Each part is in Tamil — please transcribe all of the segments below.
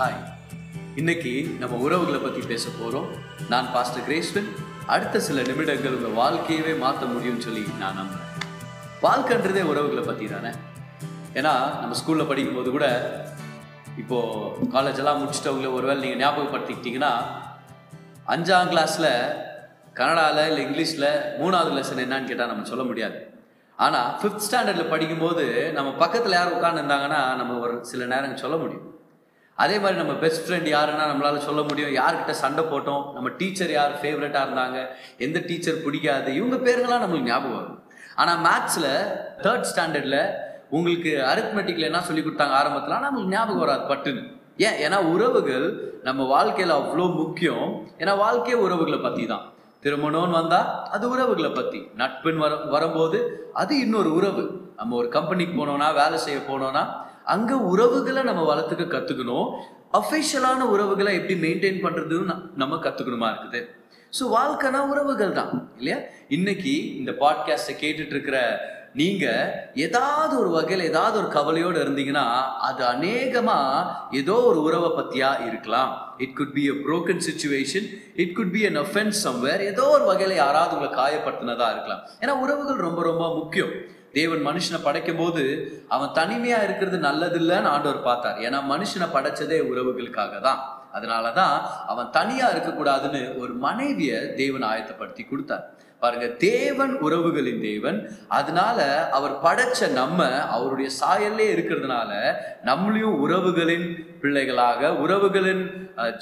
ஹாய் இன்னைக்கு நம்ம உறவுகளை பற்றி பேச போகிறோம் நான் பாஸ்டர் கிரேஸ்வன் அடுத்த சில நிமிடங்கள் உங்கள் வாழ்க்கையவே மாற்ற முடியும்னு சொல்லி நான் நம்புறேன். வாழ்க்கைன்றதே உறவுகளை பற்றி தானே? ஏன்னா நம்ம ஸ்கூலில் படிக்கும்போது கூட இப்போது காலேஜ் எல்லாம் ஒரு ஒருவேளை நீங்கள் ஞாபகப்படுத்திக்கிட்டிங்கன்னா அஞ்சாம் கிளாஸில் கன்னடாவில் இல்லை இங்கிலீஷில் மூணாவது லெசன் என்னன்னு கேட்டால் நம்ம சொல்ல முடியாது. ஆனால் ஃபிஃப்த் ஸ்டாண்டர்டில் படிக்கும்போது நம்ம பக்கத்தில் யார் உட்காந்துருந்தாங்கன்னா நம்ம ஒரு சில நேரம் சொல்ல முடியும். அதே மாதிரி நம்ம பெஸ்ட் ஃப்ரெண்ட் யாருன்னா நம்மளால் சொல்ல முடியும். யார்கிட்ட சண்டை போட்டோம் நம்ம டீச்சர் யார் ஃபேவரட்டாக இருந்தாங்க எந்த டீச்சர் பிடிக்காது இவங்க பேருங்களாம் நம்மளுக்கு ஞாபகம் வரும். ஆனால் மேத்ஸில் தேர்ட் ஸ்டாண்டர்டில் உங்களுக்கு அரித்மெட்டிக்கில் என்ன சொல்லி கொடுத்தாங்க ஆரம்பத்தில்? ஆனால் நம்மளுக்கு ஞாபகம் வராது பட்டுன்னு. ஏன்? ஏன்னா உறவுகள் நம்ம வாழ்க்கையில் அவ்வளோ முக்கியம். ஏன்னா வாழ்க்கையே உறவுகளை பற்றி தான். திருமணம்னு வந்தால் அது உறவுகளை பற்றி நட்புன்னு வர வரும்போது அது இன்னொரு உறவு. நம்ம ஒரு கம்பெனிக்கு போனோம்னா வேலை செய்ய போனோம்னா அங்கே உறவுகளை நம்ம வளர்த்துக்க கற்றுக்கணும் அஃபிஷியலான உறவுகளை எப்படி மெயின்டைன் பண்ணுறதுன்னு நம்ம கற்றுக்கணுமா இருக்குது. ஸோ வாழ்க்கைனா உறவுகள் தான் இல்லையா? இன்னைக்கு இந்த பாட்காஸ்ட்டை கேட்டுட்டு இருக்கிற நீங்க ஏதாவது ஒரு வகையில் ஏதாவது ஒரு கவலையோடு இருந்தீங்கன்னா அது அநேகமா ஏதோ ஒரு உறவை பத்தியா இருக்கலாம். It could be a broken situation it could be an offence somewhere ஏதோ ஒரு வகையில் யாராவது உங்களை காயப்படுத்தினதா இருக்கலாம். ஏன்னா உறவுகள் ரொம்ப ரொம்ப முக்கியம். தேவன் மனுஷனை படைக்கும் போது அவன் தனிமையா இருக்கிறது நல்லதில்லைன்னு ஆண்டவர் பார்த்தார். ஏன்னா மனுஷனை படைச்சதே உறவுகளுக்காக தான் அதனாலதான் அவன் தனியா இருக்கக்கூடாதுன்னு ஒரு மனைவிய தேவன் ஆயத்தப்படுத்தி கொடுத்தார். பாருங்க தேவன் உறவுகளின் தேவன். அதனால அவர் படைச்ச நம்ம அவருடைய சாயல்லே இருக்கிறதுனால நம்மளையும் உறவுகளின் பிள்ளைகளாக உறவுகளின்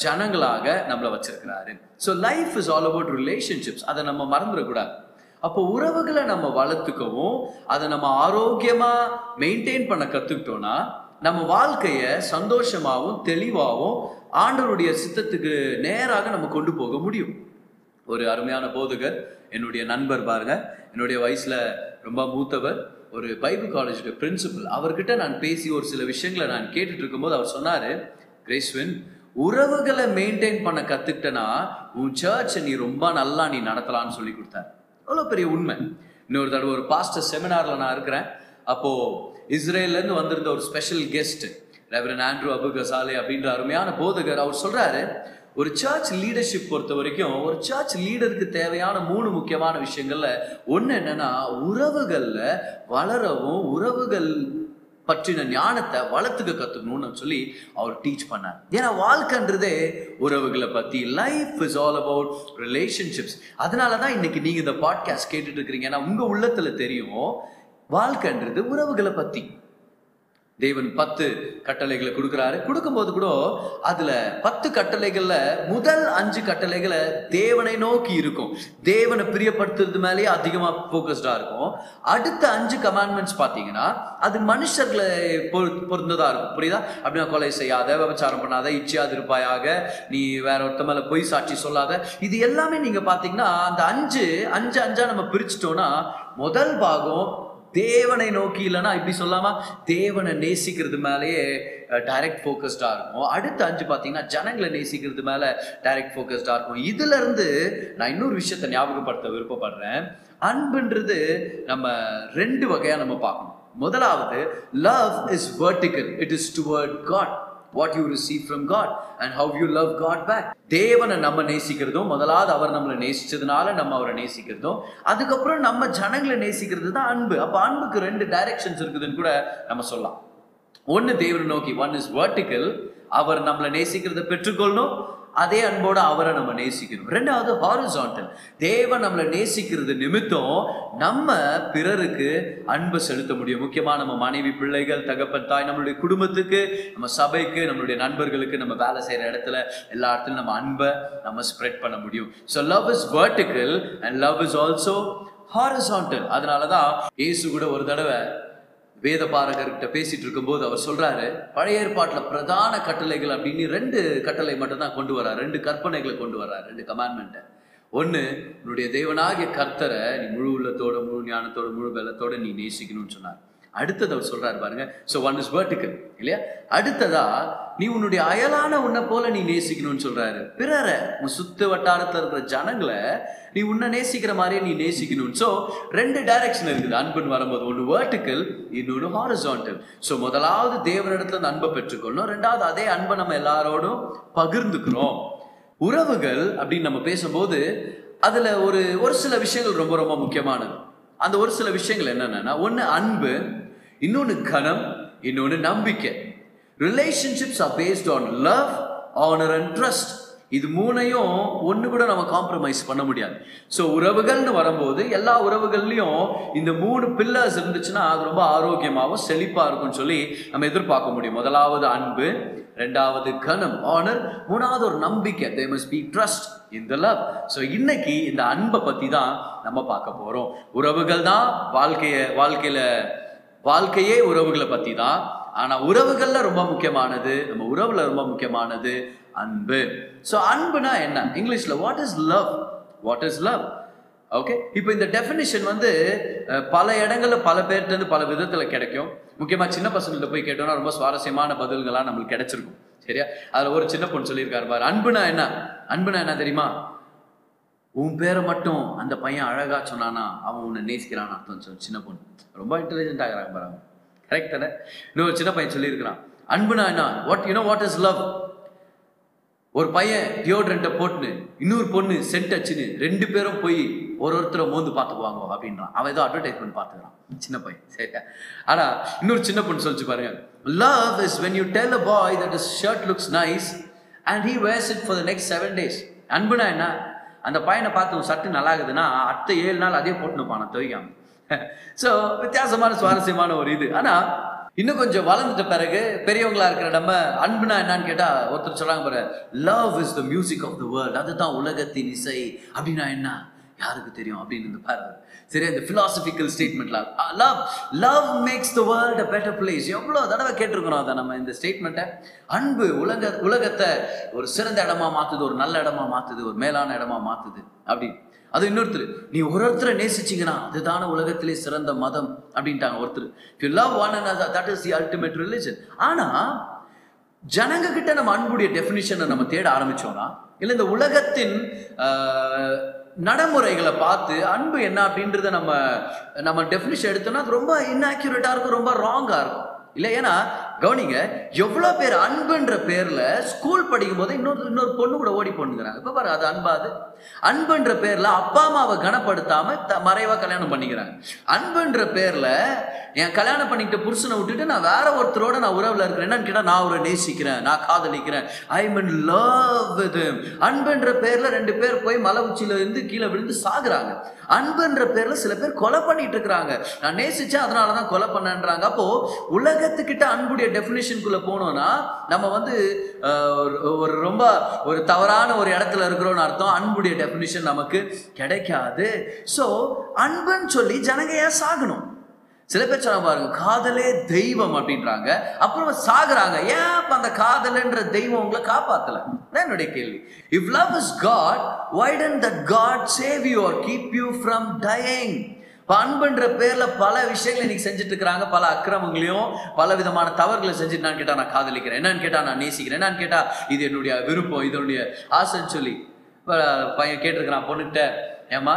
ஜனங்களாக நம்மளை வச்சிருக்கிறாரு. So life is all about relationships அதை நம்ம மறந்துடக்கூடாது. அப்போ உறவுகளை நம்ம வளர்த்துக்கவும் அதை நம்ம ஆரோக்கியமாக மெயின்டைன் பண்ண கற்றுக்கிட்டோன்னா நம்ம வாழ்க்கைய சந்தோஷமாகவும் தெளிவாகவும் ஆண்டவருடைய சித்தத்துக்கு நேராக நம்ம கொண்டு போக முடியும். ஒரு அருமையான போதகர் என்னுடைய நண்பர் பாருங்க. என்னுடைய வயசுல ரொம்ப மூத்தவர். ஒரு பைபிள் காலேஜோட பிரின்சிபல். அவர்கிட்ட நான் பேசி ஒரு சில விஷயங்களை நான் கேட்டுட்டு இருக்கும்போது அவர் சொன்னாரு கிரேஸ்வின் உறவுகளை மெயின்டைன் பண்ண கத்துக்கிட்டனா உன் சர்ச்சை நீ ரொம்ப நல்லா நீ நடத்தலாம்னு சொல்லி கொடுத்தாரு. அவ்வளோ பெரிய உண்மை. இன்னொரு தடவை ஒரு பாஸ்டர் செமினாரில் நான் இருக்கிறேன். அப்போது இஸ்ரேல்லேருந்து வந்திருந்த ஒரு special guest reverend Andrew Abu Kasale அப்படின்ற அருமையான போதகர் அவர் சொல்கிறாரு ஒரு சர்ச் லீடர்ஷிப் பொறுத்த வரைக்கும் ஒரு சர்ச் லீடருக்கு தேவையான மூணு முக்கியமான விஷயங்கள்ல ஒன்று என்னன்னா உறவுகளில் வளரவும் உறவுகள் பற்றின ஞானத்தை வளர்த்துக்க கற்றுக்கணும்னு சொல்லி அவர் டீச் பண்ணார். ஏன்னா வாழ்க்கைன்றதே உறவுகளை பற்றி life is all about relationships அதனால தான் இன்னைக்கு நீங்கள் இந்த பாட்காஸ்ட் கேட்டுட்டு இருக்கிறீங்க. ஏன்னா உங்கள் உள்ளத்தில் தெரியும் வாழ்க்கைன்றது உறவுகளை பற்றி தேவன் பத்து கட்டளைகளை கொடுக்குறாரு. கொடுக்கும்போது கூட அதுல பத்து கட்டளைகள்ல முதல் அஞ்சு கட்டளைகளை தேவனை நோக்கி இருக்கும். தேவனை பிரியப்படுத்துறது மேலேயே அதிகமா ஃபோக்கஸ்டாக இருக்கும். அடுத்த அஞ்சு கமாண்ட்மெண்ட்ஸ் பாத்தீங்கன்னா அது மனுஷர்களை பொரு பொருந்ததா இருக்கும். புரியுதா? அப்படின்னா கொலை செய்யாத விபச்சாரம் பண்ணாத இச்சியாது இருப்பாயாக நீ வேற ஒருத்த மேல பொய் சாட்சி சொல்லாத. இது எல்லாமே நீங்க பாத்தீங்கன்னா அந்த அஞ்சு அஞ்சு அஞ்சா நம்ம பிரிச்சிட்டோம்னா முதல் பாகம் தேவனை நோக்கி இல்லைன்னா இப்படி சொல்லாமா தேவனை நேசிக்கிறது மேலேயே டைரக்ட் ஃபோக்கஸ்டாக இருக்கும். அடுத்த அஞ்சு பார்த்தீங்கன்னா ஜனங்களை நேசிக்கிறது மேலே டைரக்ட் ஃபோக்கஸ்டாக இருக்கும். இதுலேருந்து நான் இன்னொரு விஷயத்தை ஞாபகப்படுத்த விருப்பப்படுறேன். அன்புன்றது நம்ம ரெண்டு வகையாக நம்ம பார்க்கணும். முதலாவது love is vertical. It is toward God what you receive from God and how you love God back தேவனை நம்ம நேசிக்கிறதும் முதலாவது அவர் நம்மளை நேசிச்சதுனால நம்ம அவரை நேசிக்கிறதும் அதுக்கப்புறம் நம்ம ஜனங்களை நேசிக்கிறது தான் அன்பு. அப்போ அன்புக்கு ரெண்டு டைரக்ஷன்ஸ் இருக்குதுன்னு கூட நம்ம சொல்லலாம். ஒன்று தேவனை நோக்கி ஒன் இஸ் வர்டிக்கல் அவர் நம்மளை நேசிக்கிறத பெற்றுக்கொள்ளணும். அதே அன்போடு அவரை நம்ம நேசிக்கணும். ரெண்டாவது ஹாரிசான்டல் தேவன் நம்மளை நேசிக்கிறது நிமித்தம் நம்ம பிறருக்கு அன்பு செலுத்த முடியும். முக்கியமாக நம்ம மனைவி பிள்ளைகள் தகப்பன் தாய் நம்மளுடைய குடும்பத்துக்கு நம்ம சபைக்கு நம்மளுடைய நண்பர்களுக்கு நம்ம வேலை செய்கிற இடத்துல எல்லா இடத்துலையும் நம்ம அன்பை நம்ம ஸ்ப்ரெட் பண்ண முடியும். So love is vertical and love is also horizontal அதனால தான் இயேசு கூட ஒரு தடவை வேத பாரகர்கிட்ட பேசிட்டு இருக்கும்போது அவர் சொல்றாரு பழைய ஏற்பாட்டில் பிரதான கட்டளைகள் அப்படின்னு ரெண்டு கட்டளை மட்டும் தான் கொண்டு வர்றார். ரெண்டு கற்பனைகளை கொண்டு வர்றார் ரெண்டு கமாண்ட்மெண்ட்டை ஒன்று உன்னுடைய தேவனாகிய கர்த்தரை நீ முழு உள்ளத்தோட முழு ஞானத்தோட முழு பலத்தோட நீ நேசிக்கணும்னு சொன்னார். அடுத்தது அவர் சொல்றாரு பாருங்க ஸோ ஒன் இஸ் vertical. இல்லையா? அடுத்ததா நீ உன்னுடைய அயலான உன்னை போல நீ நேசிக்கணும்னு சொல்றாரு. பிறரை உன் சுத்து வட்டாரத்தில் இருக்கிற ஜனங்களை நீ உன்னை நேசிக்கிற மாதிரியே நீ நேசிக்கணும். ஸோ ரெண்டு டைரக்ஷன் இருக்குது. அன்புன்னு வரும்போது ஒன்று vertical இன்னொன்று ஹாரிசான்டல் ஸோ முதலாவது தேவனிடத்துல இருந்து அன்பை பெற்றுக்கொள்ளணும் ரெண்டாவது அதே அன்பை நம்ம எல்லாரோடும் பகிர்ந்துக்கிறோம். உறவுகள் அப்படின்னு நம்ம பேசும்போது அதில் ஒரு ஒரு சில விஷயங்கள் ரொம்ப ரொம்ப முக்கியமானது. அந்த ஒரு சில விஷயங்கள் என்னென்னா ஒன்று அன்பு இன்னொன்று கனம் இன்னொன்று நம்பிக்கை. Relationships are based on love honour and trust இது மூணையும் ஒன்று கூட நம்ம காம்ப்ரமைஸ் பண்ண முடியாது. ஸோ உறவுகள்னு வரும்போது எல்லா உறவுகள்லையும் இந்த மூணு பில்லர்ஸ் இருந்துச்சுன்னா அது ரொம்ப ஆரோக்கியமாகவும் செழிப்பாக இருக்கும்னு சொல்லி நம்ம எதிர்பார்க்க முடியும். முதலாவது அன்பு ரெண்டாவது கனம் ஆனர் மூணாவது ஒரு நம்பிக்கை. தே மஸ்ட் பி ட்ரஸ்ட் இந்த லவ் ஸோ இன்னைக்கு இந்த அன்பை பற்றி தான் நம்ம பார்க்க போகிறோம் உறவுகள் தான் வாழ்க்கைய வாழ்க்கையில் வாழ்க்கையே உறவுகளை பற்றி தான் ஆனால் உறவுகளில் ரொம்ப முக்கியமானது நம்ம உறவில் ரொம்ப முக்கியமானது அன்பு. ஸோ அன்புனா என்ன? இங்கிலீஷில் what is love what is love okay இப்போ இந்த டெஃபினிஷன் வந்து பல இடங்களில் பல பேர்கிட்ட இருந்து பல விதத்தில் கிடைக்கும். முக்கியமாக சின்ன பசங்கள்ட்ட போய் கேட்டோம்னா ரொம்ப சுவாரஸ்யமான பதில்களாக நம்மளுக்கு கிடைச்சிருக்கும். சரியா? அதில் ஒரு சின்ன பொண்ணு சொல்லியிருக்காரு பாரு. அன்புனா என்ன? அன்புனா என்ன தெரியுமா? உன் பேரை மட்டும் அந்த பையன் அழகாக சொன்னானா அவன் உன்னை நேசிக்கிறான்னு அர்த்தம். சொன்ன சின்ன பொண்ணு. ரொம்ப இன்டெலிஜென்ட் ஆகிறாங்க பாரு கரெக்ட் தானே? இன்னொரு சின்ன பையன் சொல்லியிருக்கிறான். அன்புனா என்ன what you know what is love ஒரு பையன் டியோட்ரண்ட்டை போட்டுன்னு இன்னொரு பொண்ணு சென்ட் அச்சுன்னு ரெண்டு பேரும் போய் ஒரு ஒருத்தரை மோந்து பார்த்துக்குவாங்க அப்படின்றான். அவன் ஏதோ அட்வர்டைஸ்மெண்ட் பார்த்துக்கிறான். சின்ன பையன். சரியா ஆனால் இன்னொரு சின்ன பொண்ணு சொல்லிச்சு பாருங்க. Love is when you tell a boy that his shirt looks nice and he wears it for the next seven days அன்புனா என்ன அந்த பையனை பார்த்து உன் சட்டு நல்லா இருக்குதுன்னா அடுத்த ஏழு நாள் அதே போட்டுன்னு நான் துவைக்காம. ஸோ வித்தியாசமான சுவாரஸ்யமான ஒரு இது. ஆனால் இன்னும் கொஞ்சம் வளர்ந்துட்ட பிறகு பெரியவங்களா இருக்கிற நம்ம அன்புனா என்னன்னு கேட்டா ஒருத்தர் சொல்றாங்க பாரு love is the music of the world அதுதான் உலகத்தின் இசை. அப்படின்னா என்ன? யாருக்கு தெரியும்? அப்படின்னு இருந்து பாரு. சரி இந்த philosophical ஸ்டேட்மெண்ட்லாம் love love makes the world a better place எவ்வளோ தடவை கேட்டிருக்கிறோம் அதை நம்ம இந்த ஸ்டேட்மெண்ட்டை அன்பு உலக உலகத்தை ஒரு சிறந்த இடமா மாற்றுது ஒரு நல்ல இடமா மாற்றுது ஒரு மேலான இடமா மாற்றுது அப்படின்னு அது இன்னொருத்தர் நீ ஒரு ஒருத்தரை நேசிச்சீங்கன்னா அதுதான உலகத்திலே சிறந்த மதம் அப்படின்ட்டாங்க ஒருத்தர். You love one and that is the ultimate religion ஆனால் ஜனங்க கிட்ட நம்ம அன்புடைய டெஃபினிஷனை நம்ம தேட ஆரம்பிச்சோம்னா இல்லை இந்த உலகத்தின் நடைமுறைகளை பார்த்து அன்பு என்ன அப்படின்றத நம்ம நம்ம டெஃபினிஷன் எடுத்தோம்னா அது ரொம்ப இன்ஆக்யூரேட்டாக இருக்கும் ரொம்ப ராங்காக இருக்கும். இல்லை ஏன்னா கவனிங்க எவ்வளோ பேர் அன்புன்ற பேரில் ஸ்கூல் படிக்கும் போது இன்னொரு இன்னொரு பொண்ணு கூட ஓடி பொண்ணுங்கிறாங்க இப்போ பாரு அது அன்பாது அன்புன்ற பேர்ல அப்பா அம்மாவை கனப்படுத்தாம த- மறைவாக கல்யாணம் பண்ணிக்கிறாங்க. அன்புன்ற பேர்ல என் கல்யாணம் பண்ணிக்கிட்ட புருஷனை விட்டுட்டு நான் வேற ஒருத்தரோட நான் உறவில் இருக்கிறேன். என்னன்னு கேட்டால் நான் அவரை நேசிக்கிறேன் நான் காதலிக்கிறேன். ஐ மீன் லவ் வித் அன்புன்ற பேரில் ரெண்டு பேர் போய் மலை உச்சியில இருந்து கீழே விழுந்து சாகுறாங்க. அன்புன்ற பேரில் சில பேர் கொலை பண்ணிட்டு இருக்கிறாங்க. நான் நேசிச்சேன் அதனால தான் கொலை பண்ணன்றாங்க. அப்போ உலகத்துக்கிட்ட அன்புடைய டெஃபினேஷனுக்குள்ள போனோம்னா நம்ம வந்து ஒரு- ஒரு ரொம்ப ஒரு தவறான ஒரு இடத்துல இருக்கிறோம்னு அர்த்தம். அன்புடைய டெஃபினிஷன் நமக்கு கிடைக்காது. ஸோ அன்புன்னு சொல்லி ஜனங்க ஏன் சாகணும். சில பேர் சொன்ன பாருங்க காதலே தெய்வம் அப்படின்றாங்க. அப்புறம் சாகுறாங்க. ஏன் அப்ப அந்த காதல்ன்ற தெய்வம் உங்களை காப்பாத்தல? என்னுடைய கேள்வி. If love is God why that God save you or keep you from dying dying அன்புன்ற பேர்ல பல விஷயங்களை இன்னைக்கு செஞ்சுட்டு இருக்கிறாங்க பல அக்கிரமங்களையும் பல விதமான தவறுகளை செஞ்சுட்டு நான் கேட்டா நான் காதலிக்கிறேன். என்னன்னு கேட்டா நான் நேசிக்கிறேன். என்னன்னு கேட்டா இது என்னுடைய விருப்பம் இதனுடைய ஆசைன்னு சொல்லி. பையன் கேட்டிருக்கிறான் பொண்ணுகிட்ட ஏமா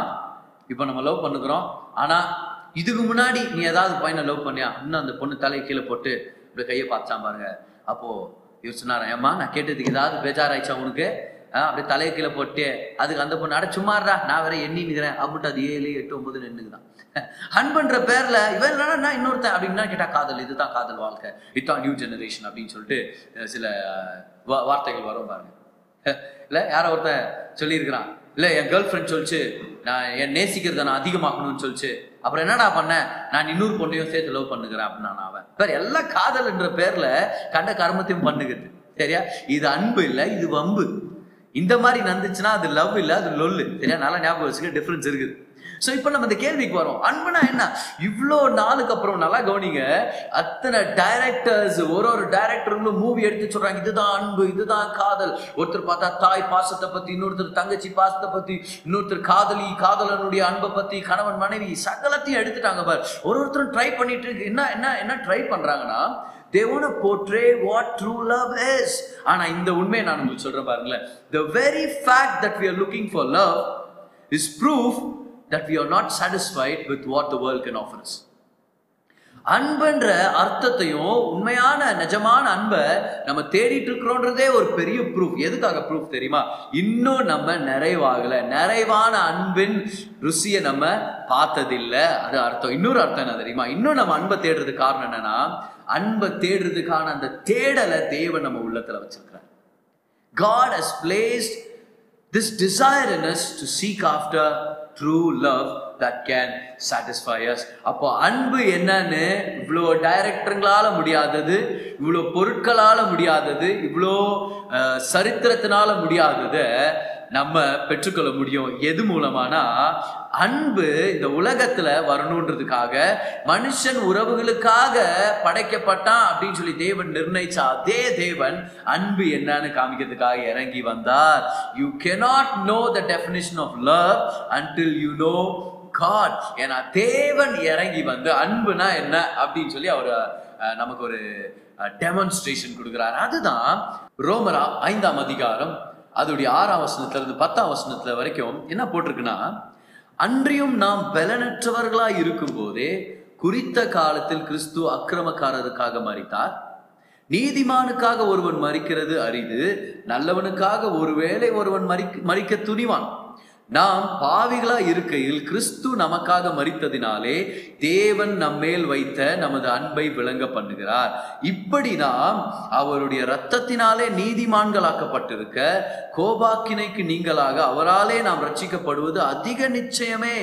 இப்போ நம்ம லவ் பண்ணுக்கிறோம். ஆனால் இதுக்கு முன்னாடி நீ ஏதாவது பையனை லவ் பண்ணியா? இன்னும் அந்த பொண்ணு தலையை கீழே போட்டு இப்படி கையை பார்த்தான் பாருங்க. அப்போ யோசிச்சுனாரன் ஏம்மா நான் கேட்டதுக்கு ஏதாவது பேஜாராயிச்சா உனக்கு? அப்படியே தலையை கீழே போட்டு அதுக்கு அந்த பொண்ணு அட சும்மாறா நான் வேற எண்ணி நிற்கிறேன் அப்படின்ட்டு அது ஏழு எட்டு ஒன்பது நின்றுக்குதான் அன்புன்ற பேர்ல இவன் இல்லைன்னா நான் இன்னொருத்தன் அப்படின்னா கேட்டா காதல் இதுதான் காதல் வாழ்க்கை. இதுதான் நியூ ஜெனரேஷன் அப்படின்னு சொல்லிட்டு சில வார்த்தைகள் வரும் பாருங்க. இல்லை யாரோ ஒருத்தன் சொல்லியிருக்கிறான். இல்லை என் கேர்ள் ஃப்ரெண்ட் சொல்லிச்சு நான் என் நேசிக்கிறத நான் அதிகமாக்கணும்னு சொல்லிச்சு. அப்புறம் என்னடா பண்ணேன் நான் இன்னொரு பொண்ணையும் சேர்த்து லவ் பண்ணுகிறேன் அப்படின்னு நான் அவன். வேற எல்லாம் காதல்ன்ற பேர்ல கண்ட கர்மத்தையும் பண்ணுகிறது. சரியா? இது அன்பு இல்லை இது வம்பு. இந்த மாதிரி நடந்துச்சுன்னா அது லவ் இல்லை அது லொல்லு. சரியா? நல்லா ஞாபகம் வச்சுக்க டிஃப்ரென்ஸ் இருக்குது. ஸோ இப்போ நம்ம இந்த கேள்விக்கு வரோம். அன்புனா என்ன? இவ்வளோ நாளுக்கு அப்புறம் நல்லா கவனிங்க. அத்தனை டைரக்டர்ஸ் ஒரு ஒரு டைரக்டர்களும் மூவி எடுத்து சொல்றாங்க இதுதான் அன்பு இதுதான் காதல். ஒருத்தர் பார்த்தா தாய் பாசத்தை பத்தி இன்னொருத்தர் தங்கச்சி பாசத்தை பத்தி இன்னொருத்தர் காதலி காதலனுடைய அன்பை பத்தி கணவன் மனைவி சகலத்தையும் எடுத்துட்டாங்க பார். ஒரு ஒருத்தரும் ட்ரை பண்ணிட்டு இருக்கு. என்ன என்ன என்ன ட்ரை பண்றாங்கன்னா they want portray what true love is ஆனா இந்த உண்மையை நான் உங்களுக்கு சொல்றேன் பாருங்களேன். The very fact that we are looking for love is proof that we are not satisfied with what the world can offers அன்புன்ற அர்த்தத்தையும் உண்மையான நிஜமான அன்பை நம்ம தேடிட்டு இருக்கிறோன்றதே ஒரு பெரிய ப்ரூஃப் எதுக்காக ப்ரூஃப் தெரியுமா? இன்னும் நம்ம நிறைவாகல. நிறைவான அன்பின் ருசியை நம்ம பார்த்ததில்லை. அது அர்த்தம். இன்னொரு அர்த்தம் என்ன தெரியுமா? இன்னும் நம்ம அன்பை தேடுறதுக்கு காரணம் என்னன்னா அன்பை தேடுறதுக்கான அந்த தேடலை தேவன் நம்ம உள்ளத்துல வச்சிருக்கிறார். God has placed this desire to seek after seek love that can that can அப்போ அன்பு என்னன்னு இவ்வளோ டைரக்டருங்களால முடியாதது இவ்வளோ பொருட்களால் முடியாதது இவ்வளோ சரித்திரத்தினால முடியாததை நம்ம பெற்றுக்கொள்ள முடியும். எது மூலமானா அன்பு இந்த உலகத்துல வரணுன்றதுக்காக மனுஷன் உறவுகளுக்காக படைக்கப்பட்டான் அப்படின்னு சொல்லி தேவன் நிர்ணயிச்சா அதே தேவன் அன்பு என்னன்னு காமிக்கிறதுக்காக இறங்கி வந்தார். You cannot know the definition of love until you know God ஏன்னா தேவன் இறங்கி வந்து அன்புனா என்ன அப்படின்னு சொல்லி அவர் நமக்கு ஒரு டெமான்ஸ்ட்ரேஷன் கொடுக்குறாரு. அதுதான் ரோமரா ஐந்தாம் அதிகாரம் அதோடைய ஆறாம் வசனத்திலிருந்து பத்தாம் வசனத்துல வரைக்கும் என்ன போட்டிருக்குன்னா அன்றியும் நாம் பலனற்றவர்களாய் இருக்கும்போதே குறித்த காலத்தில் கிறிஸ்து அக்கிரமக்காரருக்காக மறித்தார் நீதிமானுக்காக ஒருவன் மறிக்கிறது அரிது நல்லவனுக்காக ஒருவேளை ஒருவன் மறிக்க மறிக்க துணிவான். நாம் பாவிகளா இருக்கையில் கிறிஸ்து நமக்காக மறித்ததினாலே தேவன் நம்மேல் வைத்த நமது அன்பை விளங்க பண்ணுகிறார். இப்படி நாம் அவருடைய இரத்தத்தினாலே நீதிமான்களாக்கப்பட்டிருக்க கோபாக்கினைக்கு நீங்களாக அவராலே நாம் ரட்சிக்கப்படுவது அதிக நிச்சயமே.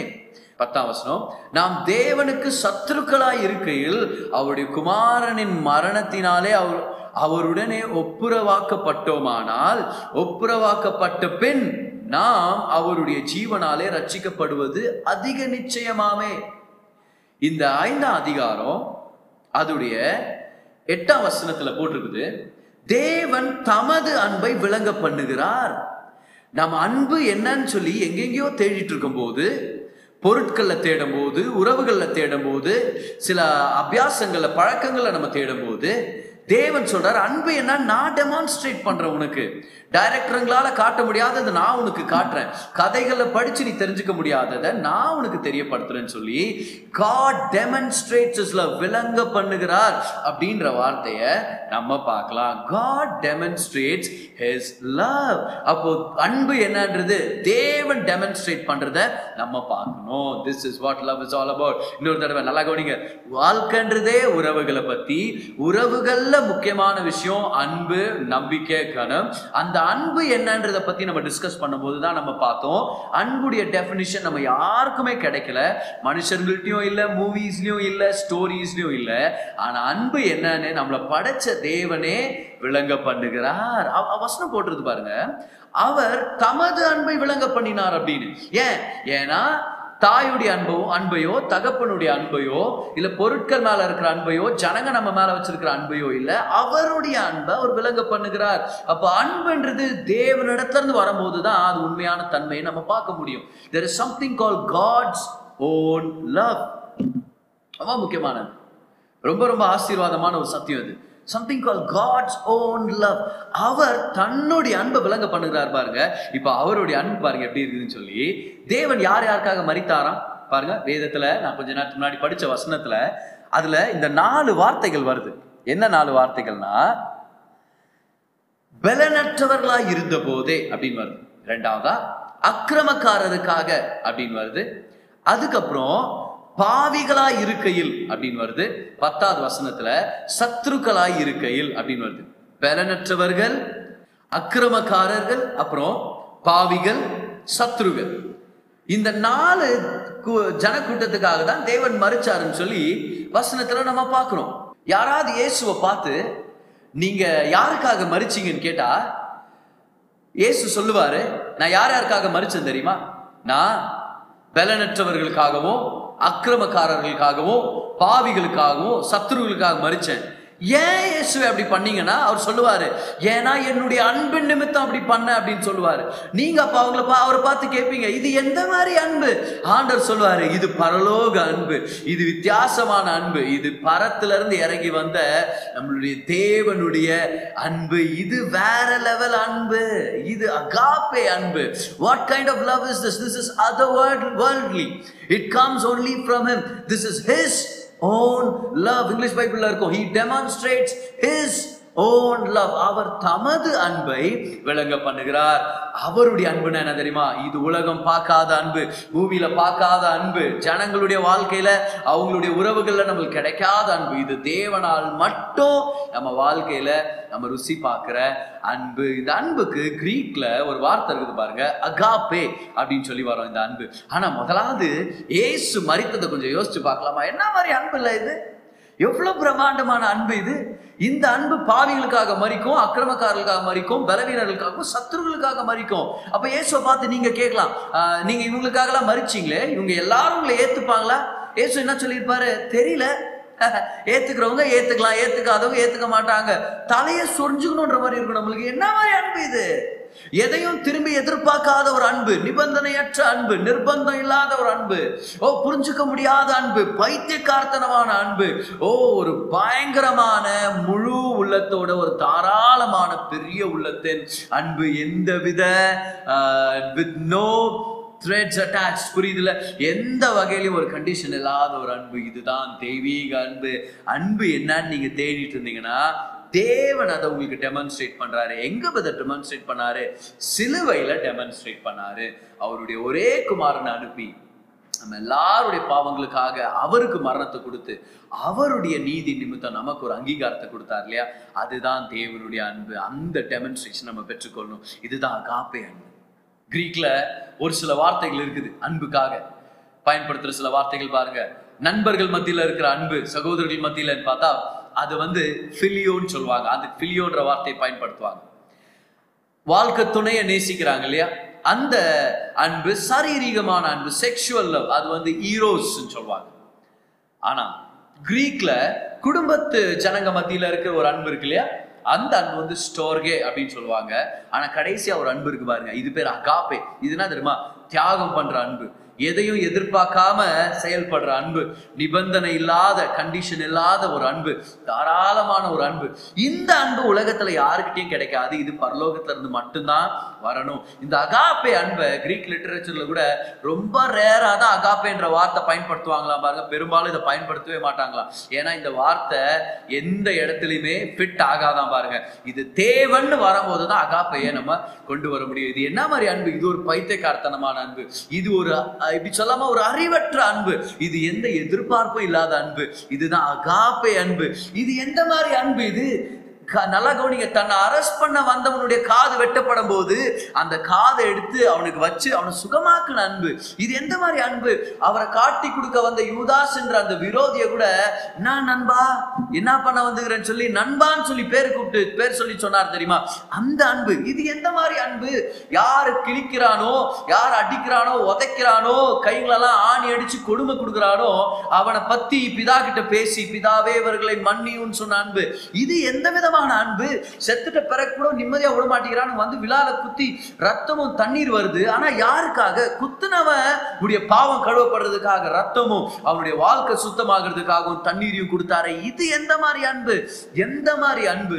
பத்தாம் வசனம் நாம் தேவனுக்கு சத்துருக்களாய் இருக்கையில் அவருடைய குமாரனின் மரணத்தினாலே அவர் அவருடனே ஒப்புரவாக்கப்பட்டோமானால் ஒப்புரவாக்கப்பட்ட பின் நாம் அவருடைய ஜீவனாலே ரட்சிக்கப்படுவது அதிக நிச்சயமாமே. இந்த ஐந்தாம் அதிகாரம் அதுடைய எட்டாம் வசனத்துல போட்டிருக்குது தேவன் தமது அன்பை விளங்க பண்ணுகிறார். நம்ம அன்பு என்னன்னு சொல்லி எங்கெங்கேயோ தேடிட்டு இருக்கும்போது பொருட்களை தேடும் போது உறவுகளில் தேடும் போது சில அபியாசங்களை பழக்கங்களை நம்ம தேடும் போது தேவன் சொல்றார் அன்பு என்ன நான் டெமான்ஸ்ட்ரேட் பண்றேன் உனக்கு டைரக்டருங்களால காட்ட முடியாததை நான் உனக்கு காட்டுறேன். கதைகளை படிச்சு நீ தெரிஞ்சுக்க முடியாததை நான் உனக்கு தெரியப்படுத்துறேன்னு சொல்லி காட் டெமன்ஸ்ட்ரேட்ஸ்ல விளங்க பண்ணுகிறார் அப்படின்ற வார்த்தையை நம்ம பார்க்கலாம். காட் டெமன்ஸ்ட்ரேட்ஸ் ஹிஸ் லவ் அப்போ அன்பு என்னன்றது தேவன் டெமன்ஸ்ட்ரேட் பண்றத நம்ம பார்க்கணும். This is what love is all about இன்னொரு தடவை நல்லா கவனிங்க. வாழ்க்கைன்றதே உறவுகளை பத்தி உறவுகள்ல முக்கியமான விஷயம் அன்பு நம்பிக்கை கனம். அந்த அன்பு என்னன்றதை பத்தி நம்ம டிஸ்கஸ் பண்ணும்போது தான் நம்ம பார்த்தோம். அன்புடைய டெஃபினிஷன் நம்ம யாருக்குமே கிடைக்கல. மனுஷர்கள்ட்டையும் இல்லை மூவிஸ்லயும் இல்லை ஸ்டோரிஸ்லயும் இல்லை. ஆனா அன்பு என்னன்னு நம்மளை படைச்ச தேவனே விளங்க பண்ணுகிறார். அவ- வசனம் போட்டுருது பாருங்க. அவர் தமது அன்பை விளங்க பண்ணினார் அப்படின்னு. ஏன்? ஏன்னா தாயுடைய அன்போ அன்பையோ தகப்பனுடைய அன்பையோ இல்ல பொருட்கள் மேல இருக்கிற அன்பையோ ஜனங்க நம்ம மேல வச்சிருக்கிற அன்பையோ இல்ல அவருடைய அன்பை அவர் விளங்க பண்ணுகிறார். அப்ப அன்புன்றது தேவனிடத்துல இருந்து வரும்போது தான் அது உண்மையான தன்மையை நம்ம பார்க்க முடியும். There is something call God's own love ரொம்ப முக்கியமானது. ரொம்ப ரொம்ப ஆசீர்வாதமான ஒரு சத்தியம் அது. Something call God's own love அவர் தன்னுடைய அன்பை விளங்க பண்ணுகிறார் பாருங்க. இப்போ அவருடைய அன்பு பாருங்க எப்படி இருக்குதுன்னு சொல்லி தேவன் யார் யாருக்காக மறித்தாராம் பாருங்க வேதத்துல நான் கொஞ்ச நேரத்துக்கு முன்னாடி படிச்ச வசனத்துல அதுல இந்த நாலு வார்த்தைகள் வருது. என்ன நாலு வார்த்தைகள்னா பலனற்றவர்களா இருந்த போதே அப்படின்னு வருது. ரெண்டாவதா அக்கிரமக்காரருக்காக அப்படின்னு வருது. அதுக்கப்புறம் பாவிகளா இருக்கையில் அப்படின்னு வருது. பத்தாவது வசனத்துல சத்ருக்களாய் இருக்கையில் அப்படின்னு வருது. பலனற்றவர்கள் அக்கிரமக்காரர்கள் அப்புறம் பாவிகள் சத்ருகள் இந்த நாலு கு- ஜனக்கூட்டத்துக்காக தான் தேவன் மறுச்சாருன்னு சொல்லி வசனத்துல நம்ம பார்க்கிறோம். யாராவது இயேசுவை பார்த்து நீங்க யாருக்காக மறிச்சிங்கன்னு கேட்டா இயேசு சொல்லுவாரு நான் யார் யாருக்காக மறிச்சேன் தெரியுமா? நான் பலனற்றவர்களுக்காகவும் அக்கிரமக்காரர்களுக்காகவும் பாவிகளுக்காகவும் சத்துருவுகளுக்காக மறிச்சேன் ஏன் இயேசுவை அப்படி பண்ணீங்கன்னா அவர் சொல்லுவார் ஏன்னா என்னுடைய அன்பின் நிமித்தம் அப்படி பண்ண அப்படின்னு சொல்லுவார். நீங்கள் அப்போ அவங்கள பா அவரை பார்த்து கேட்பீங்க இது எந்த மாதிரி அன்பு? ஆண்டவர் சொல்லுவார் இது பரலோக அன்பு இது வித்தியாசமான அன்பு இது பரத்திலிருந்து இறங்கி வந்த நம்மளுடைய தேவனுடைய அன்பு இது வேற லெவல் அன்பு இது அகாப்பே அன்பு. What kind of love is this this is other world worldly it comes only from him this is his own love English பைபிள்ல இருக்கும் he demonstrates his own love அவர் தமது அன்பை விளங்க பண்ணுகிறார் அவருடைய அன்புனா என்ன தெரியுமா? இது உலகம் பார்க்காத அன்பு பூமியில பார்க்காத அன்பு. ஜனங்களுடைய வாழ்க்கையில அவங்களுடைய உறவுகள்ல நம்மளுக்கு கிடைக்காத அன்பு. இது தேவனால் மட்டும் நம்ம வாழ்க்கையில நம்ம ருசி பார்க்கிற அன்பு. இந்த அன்புக்கு கிரீக்ல ஒரு வார்த்தை இருக்குது பாருங்க. அகாபே அப்படின்னு சொல்லி வரோம் இந்த அன்பு. ஆனா முதலாவது ஏசு மறித்ததை கொஞ்சம் யோசிச்சு பார்க்கலாமா? என்ன மாதிரி அன்பு இல்லை இது? எவ்வளவு பிரம்மாண்டமான அன்பு இது? இந்த அன்பு பாவிகளுக்காக மறிக்கும் அக்கிரமக்காரர்களுக்காக மறிக்கும் பலவீனர்களுக்காகவும் சத்துருகளுக்காக மறிக்கும். அப்ப இயேசுவை பார்த்து நீங்க கேட்கலாம். நீங்கள் இவங்களுக்காகலாம் மறிச்சீங்களே? இவங்க எல்லாரும் உங்களை ஏத்துப்பாங்களா? இயேசு என்ன சொல்லியிருப்பாரு? தெரியல. ஏத்துக்கிறவங்க ஏத்துக்கலாம். ஏத்துக்காதவங்க ஏத்துக்க மாட்டாங்க. தலையை சொரிஞ்சுக்கணுன்ற மாதிரி இருக்கும் நம்மளுக்கு. என்ன மாதிரி அன்பு இது? எதையும் திரும்பி எதிர்பார்க்காத ஒரு அன்பு நிபந்தனையற்ற அன்பு நிர்பந்தம் இல்லாத ஒரு அன்பு ஓ புரிஞ்சுக்க முடியாத அன்பு பைத்தியக்கார்த்தனமான அன்பு ஓ ஒரு பயங்கரமான முழு உள்ளத்தோட ஒரு தாராளமான பெரிய உள்ளத்தின் அன்பு எந்தவித வித் நோ த்ரெட்ஸ் அட்டாச் புரியுதுல எந்த வகையிலும் ஒரு கண்டிஷன் இல்லாத ஒரு அன்பு இதுதான் தெய்வீக அன்பு. அன்பு என்னன்னு நீங்க தேடிட்டு இருந்தீங்கன்னா தேவன் அதை உங்களுக்கு டெமான்ஸ்ட்ரேட் பண்றாரு. எங்க அதை டெமான்ஸ்ட்ரேட் பண்ணாரு? சிலுவையில டெமான்ஸ்ட்ரேட் பண்ணாரு. அவருடைய ஒரே குமாரனை அனுப்பி நம்ம எல்லாருடைய பாவங்களுக்காக அவருக்கு மரணத்தை கொடுத்து அவருடைய நீதி நிமித்தம் நமக்கு ஒரு அங்கீகாரத்தை கொடுத்தார் இல்லையா? அதுதான் தேவனுடைய அன்பு. அந்த டெமன்ஸ்ட்ரேஷன் நம்ம பெற்றுக்கொள்ளணும். இதுதான் அகாப்பே அன்பு. கிரீக்ல ஒரு சில வார்த்தைகள் இருக்குது அன்புக்காக. பயன்படுத்துற சில வார்த்தைகள் பாருங்க. நண்பர்கள் மத்தியில இருக்கிற அன்பு சகோதரர்கள் மத்தியில் பார்த்தா அது வந்து ஃபிலியோன்னு சொல்லுவாங்க. அந்த ஃபிலியோன்ற வார்த்தையை பயன்படுத்துவாங்க. வாழ்க்கை துணையை நேசிக்கிறாங்க இல்லையா? அந்த அன்பு சாரீரிகமான அன்பு செக்ஷுவல் லவ் அது வந்து ஈரோஸ் சொல்லுவாங்க. ஆனா கிரீக்ல குடும்பத்து ஜனங்க மத்தியில இருக்கிற ஒரு அன்பு இருக்கு இல்லையா? அந்த அன்பு வந்து ஸ்டோர்கே அப்படின்னு சொல்லுவாங்க. ஆனா கடைசியா ஒரு அன்பு இருக்கு பாருங்க. இது பேர் அகாப்பே இதுனா தெரியுமா? தியாகம் பண்ற அன்பு. எதையும் எதிர்பார்க்காம செயல்படுற அன்பு நிபந்தனை இல்லாத கண்டிஷன் இல்லாத ஒரு அன்பு தாராளமான ஒரு அன்பு. இந்த அன்பு உலகத்துல யாருக்கிட்டையும் கிடைக்காது. இது பரலோகத்துல இருந்து மட்டும்தான் வரணும். இந்த அகாப்பே அன்பை கிரீக் லிட்டரேச்சர்ல கூட ரொம்ப ரேரா தான் அகாப்பேன்ற வார்த்தை பயன்படுத்துவாங்களாம் பாருங்க. பெரும்பாலும் இதை பயன்படுத்தவே மாட்டாங்களாம் ஏன்னா இந்த வார்த்தை எந்த இடத்துலையுமே ஃபிட் ஆகாதான் பாருங்க. இது தேவன்னு வரும்போது தான் அகாப்பையை நம்ம கொண்டு வர முடியும். இது என்ன மாதிரி அன்பு? இது ஒரு பைத்தியக்காரத்தனமான அன்பு. இது ஒரு இப்படி சொல்லாம ஒரு அறிவற்ற அன்பு. இது எந்த எதிர்பார்ப்பும் இல்லாத அன்பு. இதுதான் அகாப்பை அன்பு. இது எந்த மாதிரி அன்பு இது? நல்லா கவனிங்க. தன்னை அரெஸ்ட் பண்ண வந்தவனுடைய காது வெட்டப்படும் போது அந்த காதை எடுத்து அவனுக்கு வச்சு அவனை சுகமாக்குன அன்பு. இது எந்த மாதிரி அன்பு? அவரை காட்டி கொடுக்க வந்த யூதாஸ் என்ற அந்த விரோதிய கூட என்ன நண்பா? என்ன பண்ண வந்துக்கிறேன்னு சொல்லி நண்பான்னு சொல்லி பேர் கூப்பிட்டு பேர் சொல்லி சொன்னார் தெரியுமா? அந்த அன்பு. இது எந்த மாதிரி அன்பு? யார் கிழிக்கிறானோ யார் அடிக்கிறானோ உதைக்கிறானோ கைகளெல்லாம் ஆணி அடிச்சு கொடுமை கொடுக்குறானோ அவனை பத்தி பிதா கிட்ட பேசி பிதாவே இவர்களை மன்னியும்னு சொன்ன அன்பு. இது எந்த விதமான அன்பு. செத்துட்ட பிறகு கூட நிம்மதியா விட மாட்டேங்கிறான்னு வந்து விழால குத்தி ரத்தமும் தண்ணீர் வருது. ஆனா யாருக்காக? குத்துனவன் உடைய பாவம் கழுவப்படுறதுக்காக ரத்தமும் அவனுடைய வாழ்க்கை சுத்தமாகிறதுக்காகவும் தண்ணீரையும் கொடுத்தாரே. இது எந்த மாதிரி அன்பு? எந்த மாதிரி அன்பு?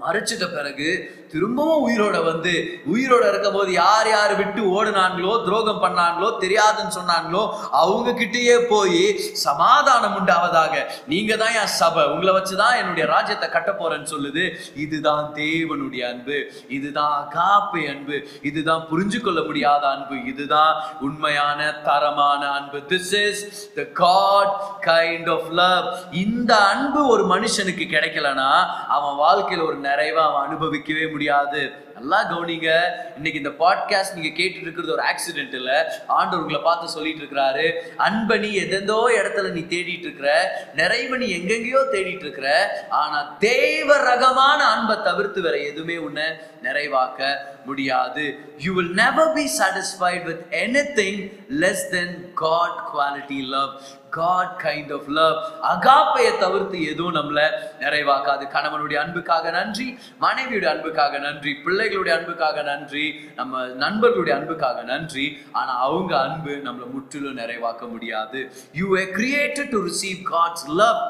மறைச்சிட்ட பிறகு திரும்பவும் உயிரோட வந்து உயிரோட இருக்கும்போது யார் யார் விட்டு ஓடுனாங்களோ துரோகம் பண்ணாங்களோ தெரியாதுன்னு சொன்னாங்களோ அவங்க கிட்டேயே போய் சமாதானம் உண்டாவதாக. நீங்க தான் என் சபை. உங்களை வச்சுதான் என்னுடைய ராஜ்யத்தை கட்ட போறேன்னு சொல்லுது. இதுதான் தேவனுடைய அன்பு. இதுதான் காப்பை அன்பு. இதுதான் புரிஞ்சு கொள்ள முடியாத அன்பு. இதுதான் உண்மையான தரமான அன்பு. This is the God kind of love இந்த அன்பு ஒரு மனுஷனுக்கு கிடைக்கலனா அவன் வாழ்க்கையில் ஒரு நிறைவா அவன் அனுபவிக்கவே முடியாது. நல்லா கவனிங்க. இன்னைக்கு இந்த பாட்காஸ்ட் நீங்க கேட்டுட்டு இருக்கிறது ஒரு ஆக்சிடென்ட் இல்ல. ஆண்டவர் உங்களை பார்த்து சொல்லிட்டு இருக்கிறாரு. அன்பை நீ எதெந்தோ இடத்துல நீ தேடிட்டு இருக்கிற நிறைவை நீ எங்கெங்கேயோ தேடிட்டு இருக்கிற ஆனா தேவ ரகமான அன்பை தவிர்த்து வேற எதுவுமே உன்னை நிறைவாக்க முடியாது. You will never be satisfied with anything less than God quality love God kind of love அகாப்பையை தவிர்த்து எதுவும் நம்மள நிறைவாக்காது. கணவனுடைய அன்புக்காக நன்றி மனைவியுடைய அன்புக்காக நன்றி பிள்ளைகளுடைய அன்புக்காக நன்றி நம்ம நண்பர்களுடைய அன்புக்காக நன்றி. ஆனா அவங்க அன்பு நம்மளை முற்றிலும் நிறைவாக்க முடியாது. You are created to receive God's love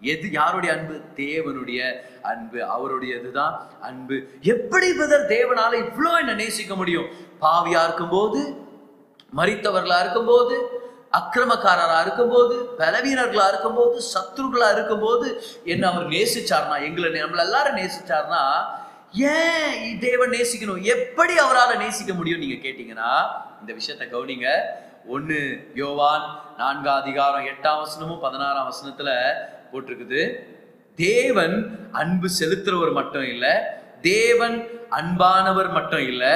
எது யாருடைய அன்பு? தேவனுடைய அன்பு. அவருடையதுதான் அன்பு. எப்படி பிரதர் தேவனால இவ்வளோ என்ன நேசிக்க முடியும்? பாவியா இருக்கும்போது மறித்தவர்களா இருக்கும்போது அக்கிரமக்காரரா இருக்கும்போது பலவீனர்களா இருக்கும்போது சத்ருகளா இருக்கும்போது என்ன அவர் நேசிச்சார்னா எங்களை நம்மள எல்லாரும் நேசிச்சார்னா ஏன் தேவன் நேசிக்கணும்? எப்படி அவரால் நேசிக்க முடியும் நீங்க கேட்டீங்கன்னா இந்த விஷயத்த கவனிங்க. ஒன்னு யோவான் நான்காம் அதிகாரம் எட்டாம் வசனமும் பதினாறாம் வசனத்துல போட்டிருக்குது. தேவன் அன்பு செலுத்துறவர் மட்டும் இல்லை தேவன் அன்பானவர் மட்டும் இல்லை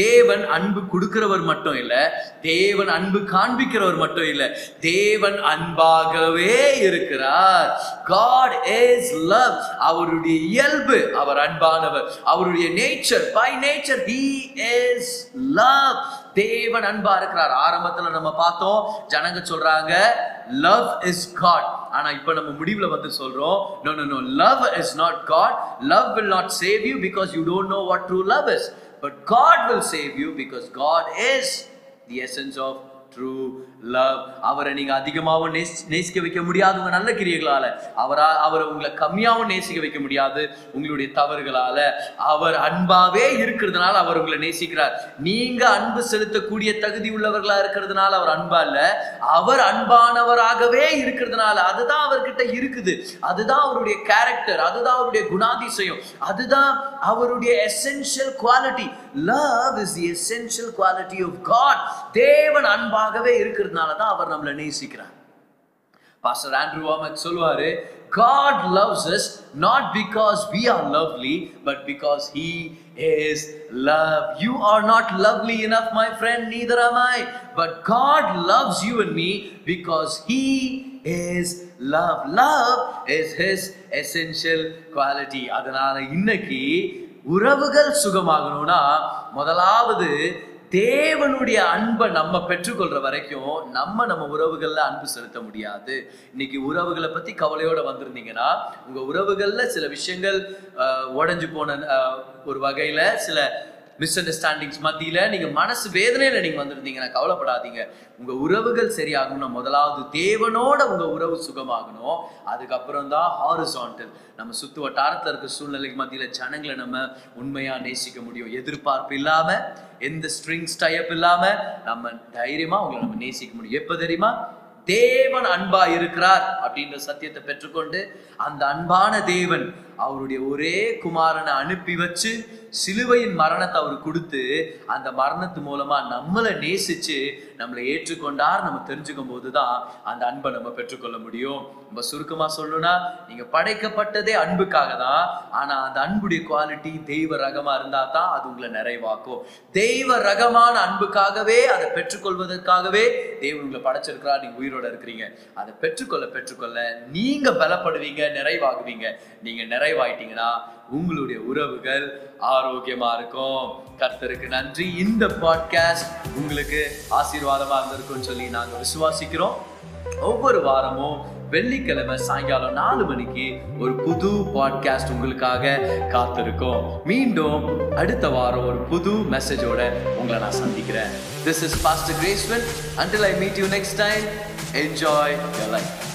தேவன் அன்பு கொடுக்கிறவர் மட்டும் இல்ல தேவன் அன்பு காண்பிக்கிறவர் மட்டும் இல்ல தேவன் அன்பாகவே இருக்கிறார். காட் இஸ் லவ் அவருடைய இயல்பு அவர் அன்பானவர். அவருடைய nature by nature he is love தேவன் அன்பா இருக்கிறார். ஆரம்பத்துல நம்ம பார்த்தோம் ஜனங்க சொல்றாங்க லவ் இஸ் காட் ஆனா இப்ப நம்ம முடிவுல வந்து சொல்றோம் no no no love is not God love will not save you because you don't know what true love is but God will save you because God is the essence of true love அவரை நீங்க அதிகமாகவும் நேசி நேசிக்க வைக்க முடியாது உங்க நல்ல கிரியர்களால அவரா அவரை உங்களை கம்மியாகவும் நேசிக்க வைக்க முடியாது உங்களுடைய தவறுகளால. அவர் அன்பாவே இருக்கிறதுனால அவர் உங்களை நேசிக்கிறார். நீங்க அன்பு செலுத்தக்கூடிய தகுதி உள்ளவர்களா இருக்கிறதுனால அவர் அன்பா இல்ல. அவர் அன்பானவராகவே இருக்கிறதுனால அதுதான் அவர்கிட்ட இருக்குது. அதுதான் அவருடைய கேரக்டர் அதுதான் அவருடைய குணாதிசயம். அதுதான் அவருடைய essential quality love is the essential quality of God தேவன் அன்பாகவே இருக்கிறது. இருக்கிறதுனால தான் அவர் நம்மளை நேசிக்கிறார் பாஸ்டர் ஆண்ட்ரூ வாமக் சொல்லுவாரு God loves us not because we are lovely, but because He is love. You are not lovely enough, my friend, neither am I. But God loves you and me because He is love. Love is His essential quality. அதனால இன்னைக்கு உறவுகள் சுகமாகணும்னா முதலாவது தேவனுடைய அன்பை நம்ம பெற்றுக்கொள்ற வரைக்கும் நம்ம நம்ம உறவுகள்ல அன்பு செலுத்த முடியாது. இன்னைக்கு உறவுகளை பத்தி கவலையோட வந்திருந்தீங்கன்னா உங்க உறவுகள்ல சில விஷயங்கள் உடஞ்சு போன ஒரு வகையில சில மிஸ் அண்டர்ஸ்டாண்டிங்ஸ் மத்தியில் நீங்கள் மனசு வேதனையில் நீங்கள் வந்திருந்தீங்கன்னா கவலைப்படாதீங்க. உங்கள் உறவுகள் சரியாகணும்னா முதலாவது தேவனோட உங்கள் உறவு சுகமாகணும். அதுக்கப்புறம் தான் ஹாரிசான்டல் நம்ம சுத்து வட்டாரத்தில் இருக்க சூழ்நிலைக்கு மத்தியில் ஜனங்களை நம்ம உண்மையாக நேசிக்க முடியும். எதிர்பார்ப்பு இல்லாமல் எந்த ஸ்ட்ரிங்ஸ் டைப் இல்லாமல் நம்ம தைரியமாக அவங்களை நம்ம நேசிக்க முடியும். எப்போ தெரியுமா? தேவன் அன்பா இருக்கிறார் அப்படின்ற சத்தியத்தை பெற்றுக்கொண்டு அந்த அன்பான தேவன் அவருடைய ஒரே குமாரனை அனுப்பி வச்சு சிலுவையின் மரணத்தை அவர் கொடுத்து அந்த மரணத்து மூலமா நம்மளை நேசிச்சு நம்மளை ஏற்றுக்கொண்டார் நம்ம தெரிஞ்சுக்கும் போதுதான் அந்த அன்பை நம்ம பெற்றுக்கொள்ள முடியும். நம்ம சுருக்கமா சொல்லணும்னா நீங்க படைக்கப்பட்டதே அன்புக்காக தான் ஆனா அந்த அன்புடைய குவாலிட்டி தெய்வ ரகமா இருந்தா தான் அது உங்களை நிறைவாக்கும். தெய்வ ரகமான அன்புக்காகவே அதை பெற்றுக்கொள்வதற்காகவே தேவன் உங்களை படைச்சிருக்கிறா நீங்க உயிரோட இருக்கிறீங்க. அதை பெற்றுக்கொள்ள பெற்றுக்கொள்ள நீங்க பலப்படுவீங்க நிறைவாகுவீங்க. நீங்க நிறைவாயிட்டீங்கன்னா உங்களுடைய உறவுகள் ஆரோக்கியமா இருக்கும். கர்த்தருக்கு நன்றி. இந்த பாட்காஸ்ட் உங்களுக்கு ஆசீர்வாதம் இருந்திருக்கும்னு சொல்லி நாங்க விசுவாசிக்கிறோம். ஒவ்வொரு வாரமும் வெள்ளிக்கிழமை சாயங்காலம் நாலு மணிக்கு ஒரு புது பாட்காஸ்ட் உங்களுக்காக காத்திருக்கோம். மீண்டும் அடுத்த வாரம் ஒரு புது மெசேஜோட உங்களை நான் சந்திக்கிறேன். This is pastor கிரேஸ்வன் until I meet you next time enjoy life